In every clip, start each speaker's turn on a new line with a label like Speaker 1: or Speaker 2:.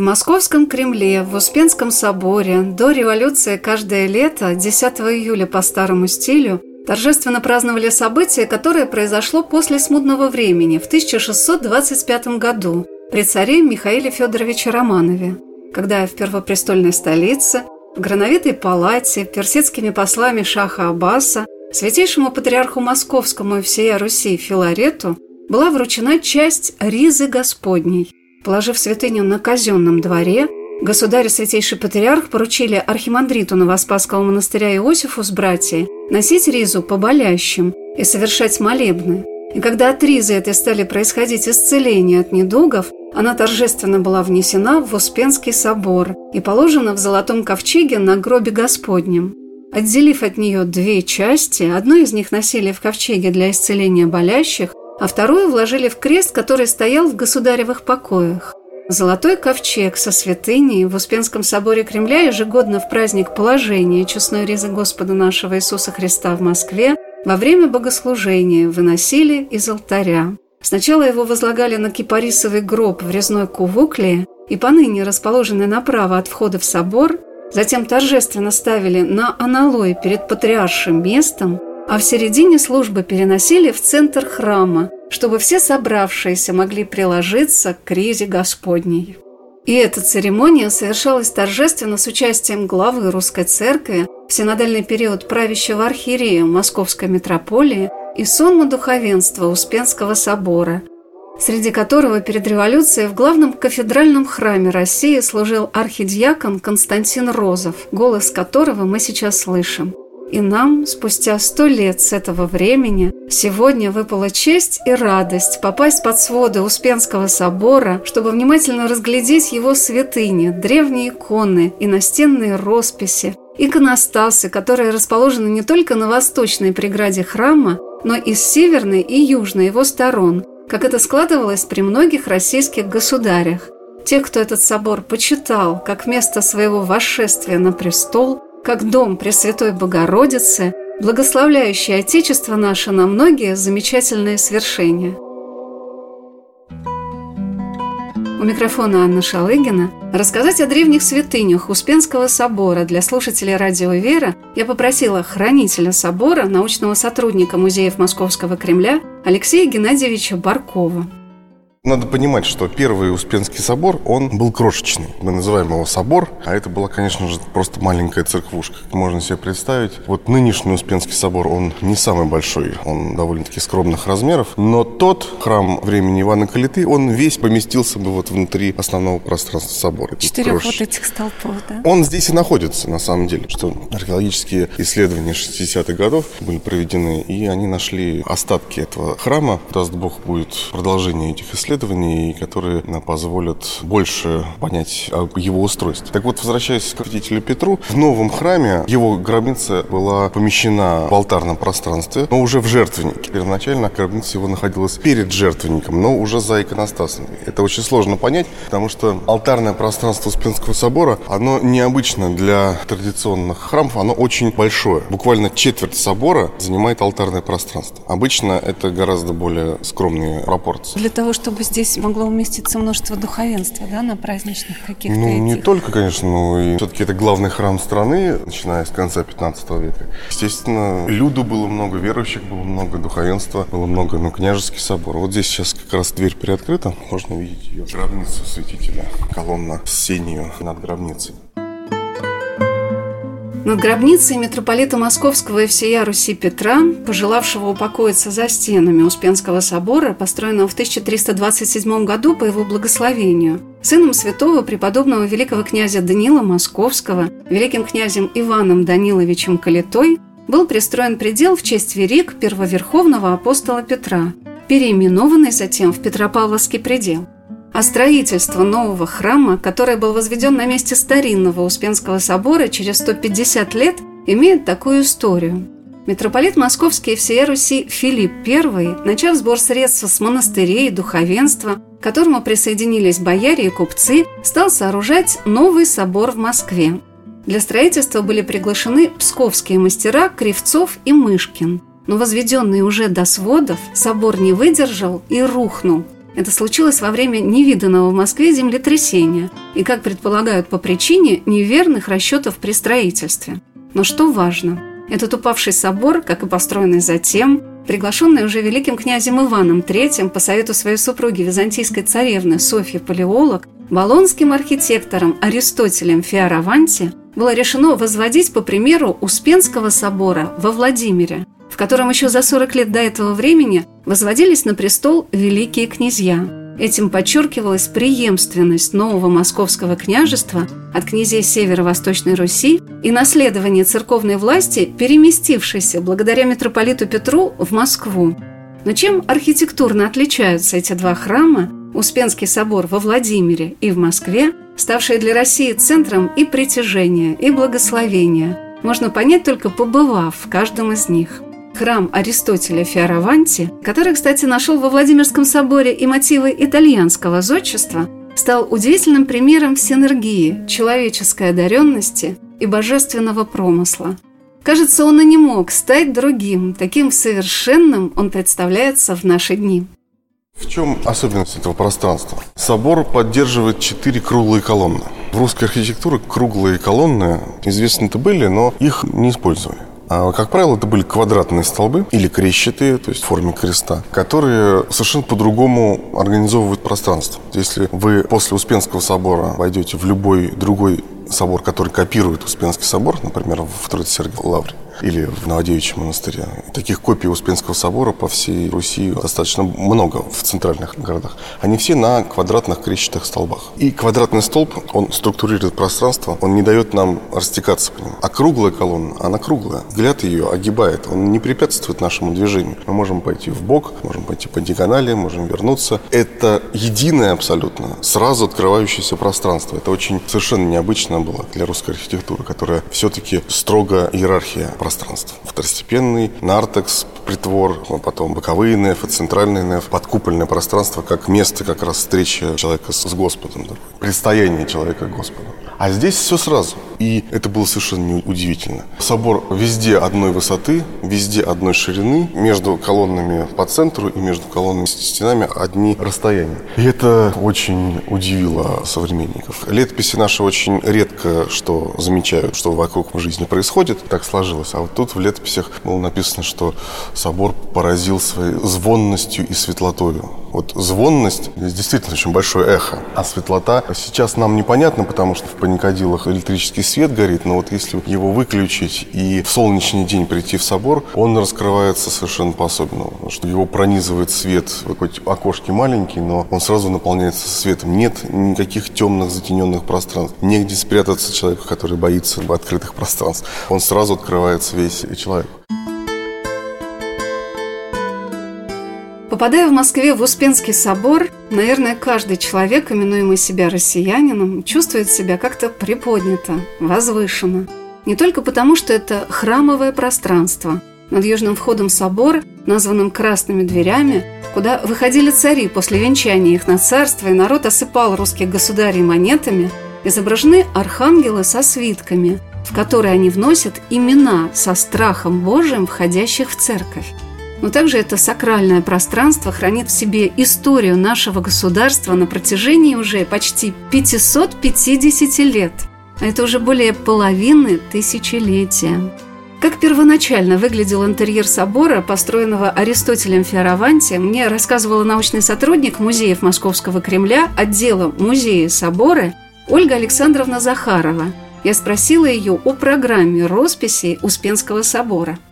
Speaker 1: В Московском Кремле, в Успенском соборе. До революции каждое лето, 10 июля по старому стилю, торжественно праздновали событие, которое произошло после смутного времени в 1625 году при царе Михаиле Федоровиче Романове, когда в первопрестольной столице, в Грановитой палате, персидскими послами Шаха Аббаса, святейшему патриарху Московскому и всея Руси Филарету была вручена часть Ризы Господней – Положив святыню на казенном дворе, государь и святейший патриарх поручили архимандриту Новоспасского монастыря Иосифу с братьей носить ризу по болящим и совершать молебны. И когда от ризы этой стали происходить исцеления от недугов, она торжественно была внесена в Успенский собор и положена в золотом ковчеге на гробе Господнем. Отделив от нее две части, одну из них носили в ковчеге для исцеления болящих, а вторую вложили в крест, который стоял в государевых покоях. Золотой ковчег со святыней в Успенском соборе Кремля ежегодно в праздник положения честной ризы Господа нашего Иисуса Христа в Москве во время богослужения выносили из алтаря. Сначала его возлагали на кипарисовый гроб в резной кувукле и поныне расположенный направо от входа в собор, затем торжественно ставили на аналой перед патриаршим местом, а в середине службы переносили в центр храма, чтобы все собравшиеся могли приложиться к ризе Господней. И эта церемония совершалась торжественно с участием главы Русской Церкви в синодальный период правящего архиерея Московской митрополии и сонма духовенства Успенского собора, среди которого перед революцией в главном кафедральном храме России служил архидиакон Константин Розов, голос которого мы сейчас слышим. И нам, спустя сто лет с этого времени, сегодня выпала честь и радость попасть под своды Успенского собора, чтобы внимательно разглядеть его святыни, древние иконы и настенные росписи, иконостасы, которые расположены не только на восточной преграде храма, но и с северной и южной его сторон, как это складывалось при многих российских государях. Тех, кто этот собор почитал как место своего восшествия на престол – как дом Пресвятой Богородицы, благословляющий Отечество наше на многие замечательные свершения. У микрофона Анна Шалыгина. Рассказать о древних святынях Успенского собора для слушателей радио «Вера» я попросила хранителя собора, научного сотрудника музеев Московского Кремля Алексея Геннадьевича Баркова.
Speaker 2: Надо понимать, что первый Успенский собор, он был крошечный. Мы называем его собор, а это была, конечно же, просто маленькая церквушка. Можно себе представить. Вот нынешний Успенский собор, он не самый большой, он довольно-таки скромных размеров, но тот храм времени Ивана Калиты, он весь поместился бы вот внутри основного пространства собора.
Speaker 1: Четырех вот этих столпов, да?
Speaker 2: Он здесь и находится, на самом деле, что археологические исследования 60-х годов были проведены, и они нашли остатки этого храма. Даст Бог, будет продолжение этих исследований исследований, которые позволят больше понять об его устройстве. Так вот, возвращаясь к святителю Петру, в новом храме его гробница была помещена в алтарном пространстве, но уже в жертвеннике. Первоначально гробница его находилась перед жертвенником, но уже за иконостасом. Это очень сложно понять, потому что алтарное пространство Успенского собора, оно необычно для традиционных храмов, оно очень большое. Буквально четверть собора занимает алтарное пространство. Обычно это гораздо более скромные пропорции.
Speaker 1: Для того, чтобы чтобы здесь могло уместиться множество духовенства, да, на праздничных каких-то
Speaker 2: Ну,
Speaker 1: этих.
Speaker 2: не только, конечно, но и все-таки это главный храм страны, начиная с конца 15 века. Естественно, люду было много, верующих было много, духовенства было много, но княжеский собор. Вот здесь сейчас как раз дверь приоткрыта, можно увидеть ее. Гробница святителя, колонна с сенью над гробницей.
Speaker 1: Над гробницей митрополита Московского и всея Руси Петра, пожелавшего упокоиться за стенами Успенского собора, построенного в 1327 году по его благословению, сыном святого преподобного великого князя Данила Московского, великим князем Иваном Даниловичем Калитой, был пристроен предел в честь верик первоверховного апостола Петра, переименованный затем в Петропавловский предел. А строительство нового храма, который был возведен на месте старинного Успенского собора через 150 лет, имеет такую историю – Митрополит Московский и всея Руси Филипп I, начав сбор средств с монастырей и духовенства, к которому присоединились бояре и купцы, стал сооружать новый собор в Москве. Для строительства были приглашены псковские мастера Кривцов и Мышкин. Но возведенный уже до сводов, собор не выдержал и рухнул. Это случилось во время невиданного в Москве землетрясения и, как предполагают по причине, неверных расчетов при строительстве. Но что важно – этот упавший собор, как и построенный затем, приглашенный уже великим князем Иваном III по совету своей супруги византийской царевны Софьи Палеолог, болонским архитектором Аристотелем Фиараванти было решено возводить по примеру Успенского собора во Владимире, в котором еще за 40 лет до этого времени возводились на престол великие князья – Этим подчеркивалась преемственность нового московского княжества от князей Северо-Восточной Руси и наследование церковной власти, переместившейся благодаря митрополиту Петру в Москву. Но чем архитектурно отличаются эти два храма, Успенский собор во Владимире и в Москве, ставшие для России центром и притяжения, и благословения, можно понять только побывав в каждом из них – Храм Аристотеля Фиараванти, который, кстати, нашел во Владимирском соборе и мотивы итальянского зодчества, стал удивительным примером синергии человеческой одаренности и божественного промысла. Кажется, он и не мог стать другим, таким совершенным он представляется в наши дни.
Speaker 2: В чем особенность этого пространства? Собор поддерживает четыре круглые колонны. В русской архитектуре круглые колонны известны-то были, но их не использовали. А, как правило, это были квадратные столбы или крещатые, то есть в форме креста, которые совершенно по-другому организовывают пространство. Если вы после Успенского собора войдете в любой другой собор, который копирует Успенский собор, например, в Троице-Сергиевой Лавре, или в Новодевичьем монастыре. Таких копий Успенского собора по всей Руси достаточно много в центральных городах. Они все на квадратных крещатых столбах. И квадратный столб, он структурирует пространство, он не дает нам растекаться по нему. А круглая колонна, она круглая. Взгляд ее огибает, он не препятствует нашему движению. Мы можем пойти в бок, можем пойти по диагонали, можем вернуться. Это единое абсолютно, сразу открывающееся пространство. Это очень совершенно необычно было для русской архитектуры, которая все-таки строго иерархия пространств. Второстепенный, нартекс, притвор, а потом боковые нефы, центральные неф, подкупольное пространство как место как раз встречи человека с Господом, да, предстояние человека к Господу. А здесь все сразу. И это было совершенно удивительно. Собор везде одной высоты, везде одной ширины, между колоннами по центру и между колоннами стенами одни расстояния. И это очень удивило современников. Летописи наши очень редко что замечают, что вокруг в жизни происходит. Так сложилось. А вот тут в летописях было написано, что собор поразил своей звонностью и светлотою. Вот звонность здесь действительно очень большое эхо. А светлота сейчас нам непонятно, потому что в паникодилах электрический свет горит, но вот если его выключить и в солнечный день прийти в собор, он раскрывается совершенно по-особенному. Что его пронизывает свет, хоть окошки маленькие, но он сразу наполняется светом. Нет никаких темных затененных пространств. Негде спрятаться человеку, который боится открытых пространств. Он сразу открывается весь человек.
Speaker 1: Попадая в Москве в Успенский собор, наверное, каждый человек, именуемый себя россиянином, чувствует себя как-то приподнято, возвышенно. Не только потому, что это храмовое пространство. Над южным входом собора, названным «красными дверями», куда выходили цари после венчания их на царство, и народ осыпал русских государей монетами, изображены архангелы со свитками, в которые они вносят имена со страхом Божиим, входящих в церковь. Но также это сакральное пространство хранит в себе историю нашего государства на протяжении уже почти 550 лет. А это уже более половины тысячелетия. Как первоначально выглядел интерьер собора, построенного Аристотелем Фиараванти, мне рассказывала научный сотрудник музеев Московского Кремля отдела музея собора Ольга Александровна Захарова. Я спросила ее о программе росписи Успенского собора –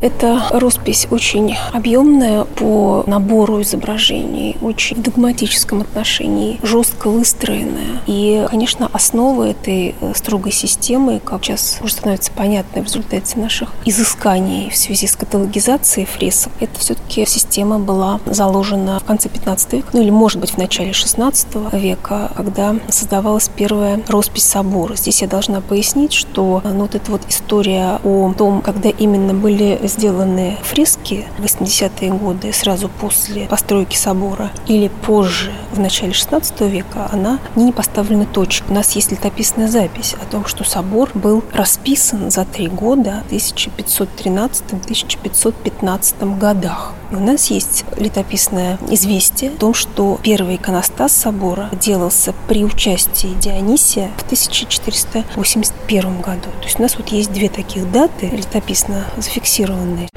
Speaker 3: Это роспись очень объемная по набору изображений, очень в догматическом отношении, жестко выстроенная. И, конечно, основа этой э, строгой системы, как сейчас уже становится понятно в результате наших изысканий в связи с каталогизацией фресок, это все-таки система была заложена в конце 15 века, ну или, может быть, в начале 16 века, когда создавалась первая роспись собора. Здесь я должна пояснить, что ну, вот эта вот история о том, когда именно были сделаны фрески в 80-е годы, сразу после постройки собора, или позже, в начале 16 века, она не поставлена точек. У нас есть летописная запись о том, что собор был расписан за три года в 1513-1515 годах. И у нас есть летописное известие о том, что первый иконостас собора делался при участии Дионисия в 1481 году. То есть у нас вот есть две таких даты летописно зафиксированные.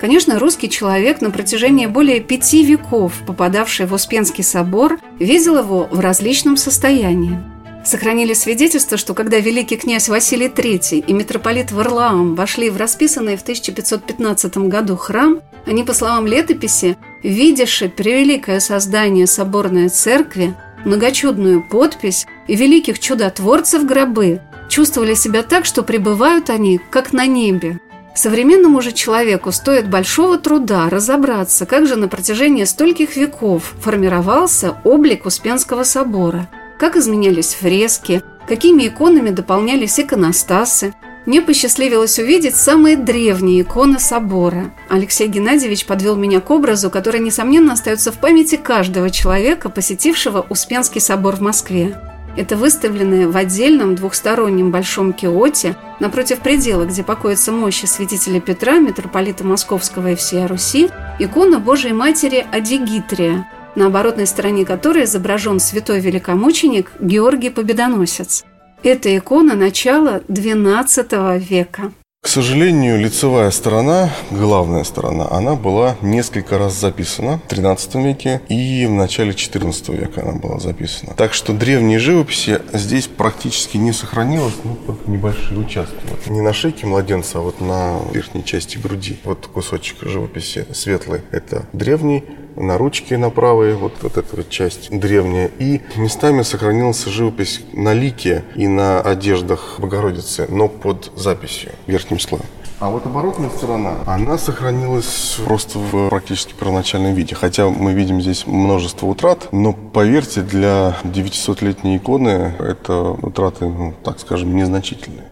Speaker 1: Конечно, русский человек на протяжении более пяти веков, попадавший в Успенский собор, видел его в различном состоянии. Сохранили свидетельство, что когда великий князь Василий III и митрополит Варлаам вошли в расписанный в 1515 году храм, они, по словам летописи, видевши превеликое создание соборной церкви, многочудную подпись и великих чудотворцев гробы, чувствовали себя так, что пребывают они, как на небе. Современному же человеку стоит большого труда разобраться, как же на протяжении стольких веков формировался облик Успенского собора – как изменялись фрески, какими иконами дополнялись иконостасы. Мне посчастливилось увидеть самые древние иконы собора. Алексей Геннадьевич подвел меня к образу, который, несомненно, остается в памяти каждого человека, посетившего Успенский собор в Москве. Это выставленная в отдельном двухстороннем большом киоте напротив предела, где покоятся мощи святителя Петра, митрополита Московского и всей Руси, икона Божией Матери Адигитрия, на оборотной стороне которой изображен святой великомученик Георгий Победоносец. Это икона начала XII века.
Speaker 2: К сожалению, лицевая сторона, главная сторона, она была несколько раз записана в 13 веке и в начале 14 века она была записана. Так что древние живописи здесь практически не сохранилось, ну, только небольшие участки. Вот не на шейке младенца, а вот на верхней части груди. Вот кусочек живописи светлый. Это древний, на ручке на правой, вот, вот эта вот часть древняя. И местами сохранилась живопись на лике и на одеждах Богородицы, но под записью верхним слоем. А вот оборотная сторона, она сохранилась просто в практически первоначальном виде. Хотя мы видим здесь множество утрат, но поверьте, для 900-летней иконы это утраты, ну, так скажем, незначительные.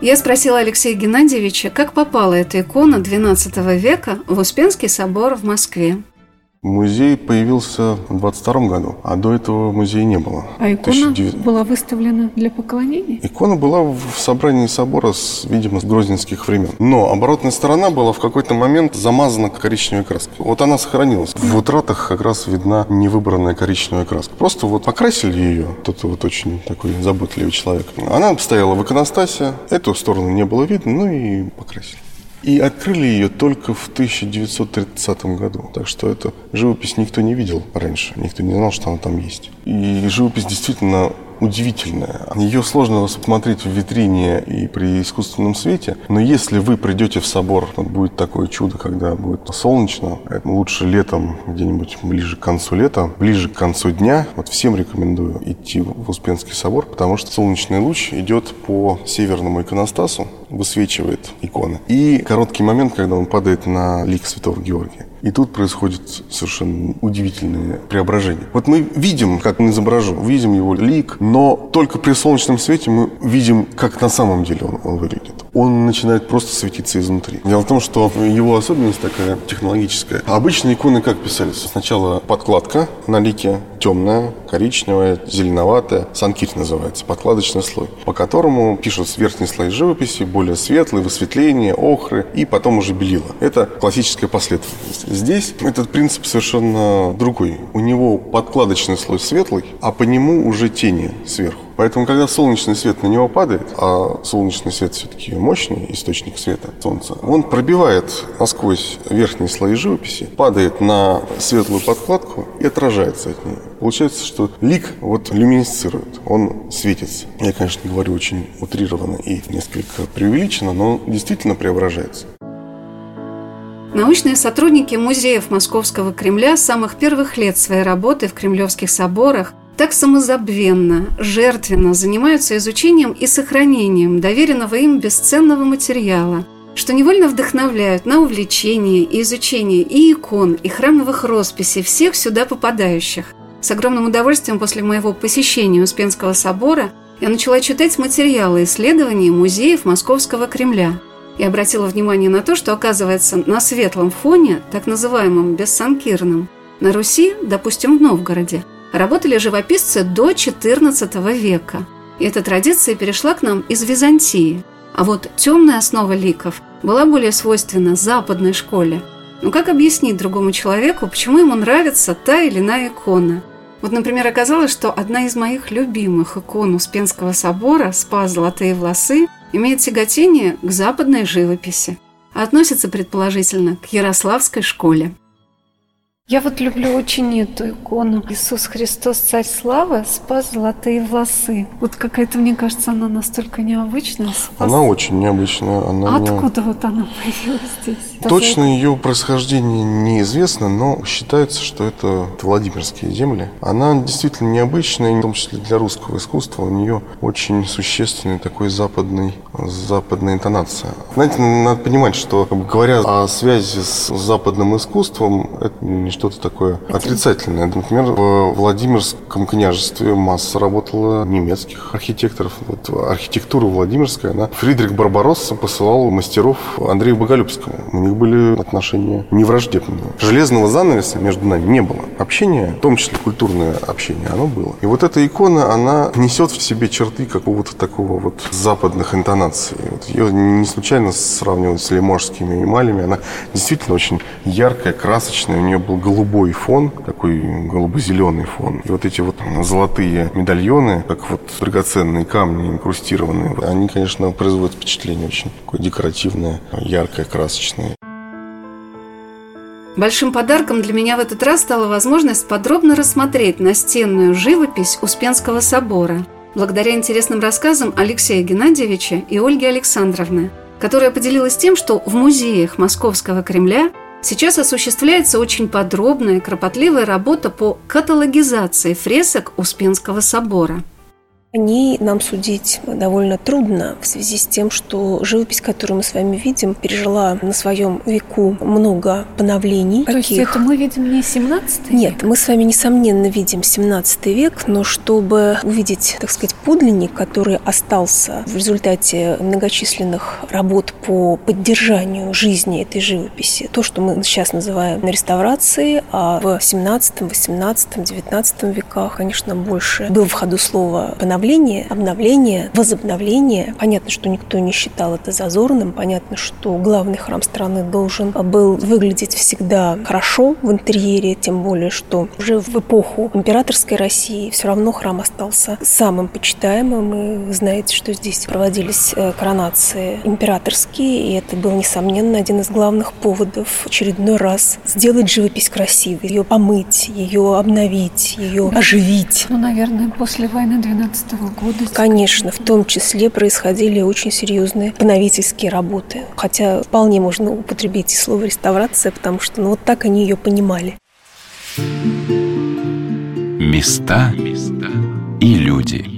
Speaker 1: Я спросила Алексея Геннадьевича, как попала эта икона XII века в Успенский собор в Москве.
Speaker 2: Музей появился в 22 году, а до этого музея не было.
Speaker 4: А икона 19... была выставлена для поклонения?
Speaker 2: Икона была в собрании собора, с, видимо, с грозненских времен. Но оборотная сторона была в какой-то момент замазана коричневой краской. Вот она сохранилась. В утратах как раз видна невыбранная коричневая краска. Просто вот покрасили ее, кто-то вот очень такой заботливый человек. Она стояла в иконостасе, эту сторону не было видно, ну и покрасили. И открыли ее только в 1930 году. Так что эту живопись никто не видел раньше. Никто не знал, что она там есть. И живопись действительно удивительная. Ее сложно рассмотреть в витрине и при искусственном свете, но если вы придете в собор, будет такое чудо, когда будет солнечно, это лучше летом, где-нибудь ближе к концу лета, ближе к концу дня, вот всем рекомендую идти в Успенский собор, потому что солнечный луч идет по северному иконостасу, высвечивает иконы. И короткий момент, когда он падает на лик святого Георгия. И тут происходит совершенно удивительное преображение. Вот мы видим, как он изображен, видим его лик, но только при солнечном свете мы видим, как на самом деле он, он выглядит. Он начинает просто светиться изнутри. Дело в том, что его особенность такая технологическая. Обычно иконы как писались? Сначала подкладка на лике, темная, коричневая, зеленоватая. Санкирь называется, подкладочный слой, по которому пишут верхний слой живописи, более светлый, высветление, охры, и потом уже белила. Это классическая последовательность. Здесь этот принцип совершенно другой. У него подкладочный слой светлый, а по нему уже тени сверху. Поэтому, когда солнечный свет на него падает, а солнечный свет все-таки мощный источник света солнца, он пробивает насквозь верхние слои живописи, падает на светлую подкладку и отражается от нее. Получается, что лик вот люминесцирует, он светится. Я, конечно, говорю очень утрированно и несколько преувеличенно, но он действительно преображается.
Speaker 1: Научные сотрудники музеев Московского Кремля с самых первых лет своей работы в кремлевских соборах так самозабвенно, жертвенно занимаются изучением и сохранением доверенного им бесценного материала, что невольно вдохновляют на увлечение и изучение и икон, и храмовых росписей всех сюда попадающих. С огромным удовольствием после моего посещения Успенского собора я начала читать материалы исследований музеев Московского Кремля – и обратила внимание на то, что, оказывается, на светлом фоне, так называемом бессанкирном, на Руси, допустим, в Новгороде, работали живописцы до XIV века. И эта традиция перешла к нам из Византии. А вот темная основа ликов была более свойственна западной школе. Но как объяснить другому человеку, почему ему нравится та или иная икона? Вот, например, оказалось, что одна из моих любимых икон Успенского собора «Спас золотые волосы» имеет тяготение к западной живописи, а относится предположительно к Ярославской школе.
Speaker 4: Я вот люблю очень эту икону. Иисус Христос, Царь Славы, спас золотые волосы. Вот какая-то, мне кажется, она настолько необычная. Спас...
Speaker 2: Она очень необычная. Она
Speaker 4: а откуда не... вот она появилась здесь?
Speaker 2: Точно ее происхождение неизвестно, но считается, что это Владимирские земли. Она действительно необычная, в том числе для русского искусства. У нее очень существенный такой западный, западная интонация. Знаете, надо понимать, что говоря о связи с западным искусством, это не что-то такое отрицательное. Например, в Владимирском княжестве масса работала немецких архитекторов. Вот архитектура Владимирская, она Фридрих Барбаросса посылал мастеров Андрею Боголюбскому. У них были отношения невраждебные. Железного занавеса между нами не было. Общение, в том числе культурное общение, оно было. И вот эта икона, она несет в себе черты какого-то такого вот западных интонаций. Вот ее не случайно сравнивают с лиможскими эмалями. Она действительно очень яркая, красочная. У нее был голубой фон, такой голубо-зеленый фон. И вот эти вот золотые медальоны, как вот драгоценные камни инкрустированные, они, конечно, производят впечатление очень такое декоративное, яркое, красочное.
Speaker 1: Большим подарком для меня в этот раз стала возможность подробно рассмотреть настенную живопись Успенского собора, благодаря интересным рассказам Алексея Геннадьевича и Ольги Александровны, которая поделилась тем, что в музеях Московского Кремля Сейчас осуществляется очень подробная кропотливая работа по каталогизации фресок Успенского собора –
Speaker 3: о ней нам судить довольно трудно в связи с тем, что живопись, которую мы с вами видим, пережила на своем веку много поновлений.
Speaker 4: То есть это мы видим не 17
Speaker 3: век? Нет, мы с вами, несомненно, видим 17 век, но чтобы увидеть, так сказать, подлинник, который остался в результате многочисленных работ по поддержанию жизни этой живописи, то, что мы сейчас называем реставрацией, а в 17, 18, 19 веках, конечно, больше было в ходу слово поновление, обновление, обновление, возобновление. Понятно, что никто не считал это зазорным. Понятно, что главный храм страны должен был выглядеть всегда хорошо в интерьере, тем более, что уже в эпоху императорской России все равно храм остался самым почитаемым. И вы знаете, что здесь проводились э, коронации императорские, и это был, несомненно, один из главных поводов очередной раз сделать живопись красивой, ее помыть, ее обновить, ее оживить.
Speaker 4: Ну, наверное, после войны 12 года?
Speaker 3: Конечно, в том числе происходили очень серьезные поновительские работы. Хотя вполне можно употребить и слово реставрация, потому что ну, вот так они ее понимали.
Speaker 5: Места и люди.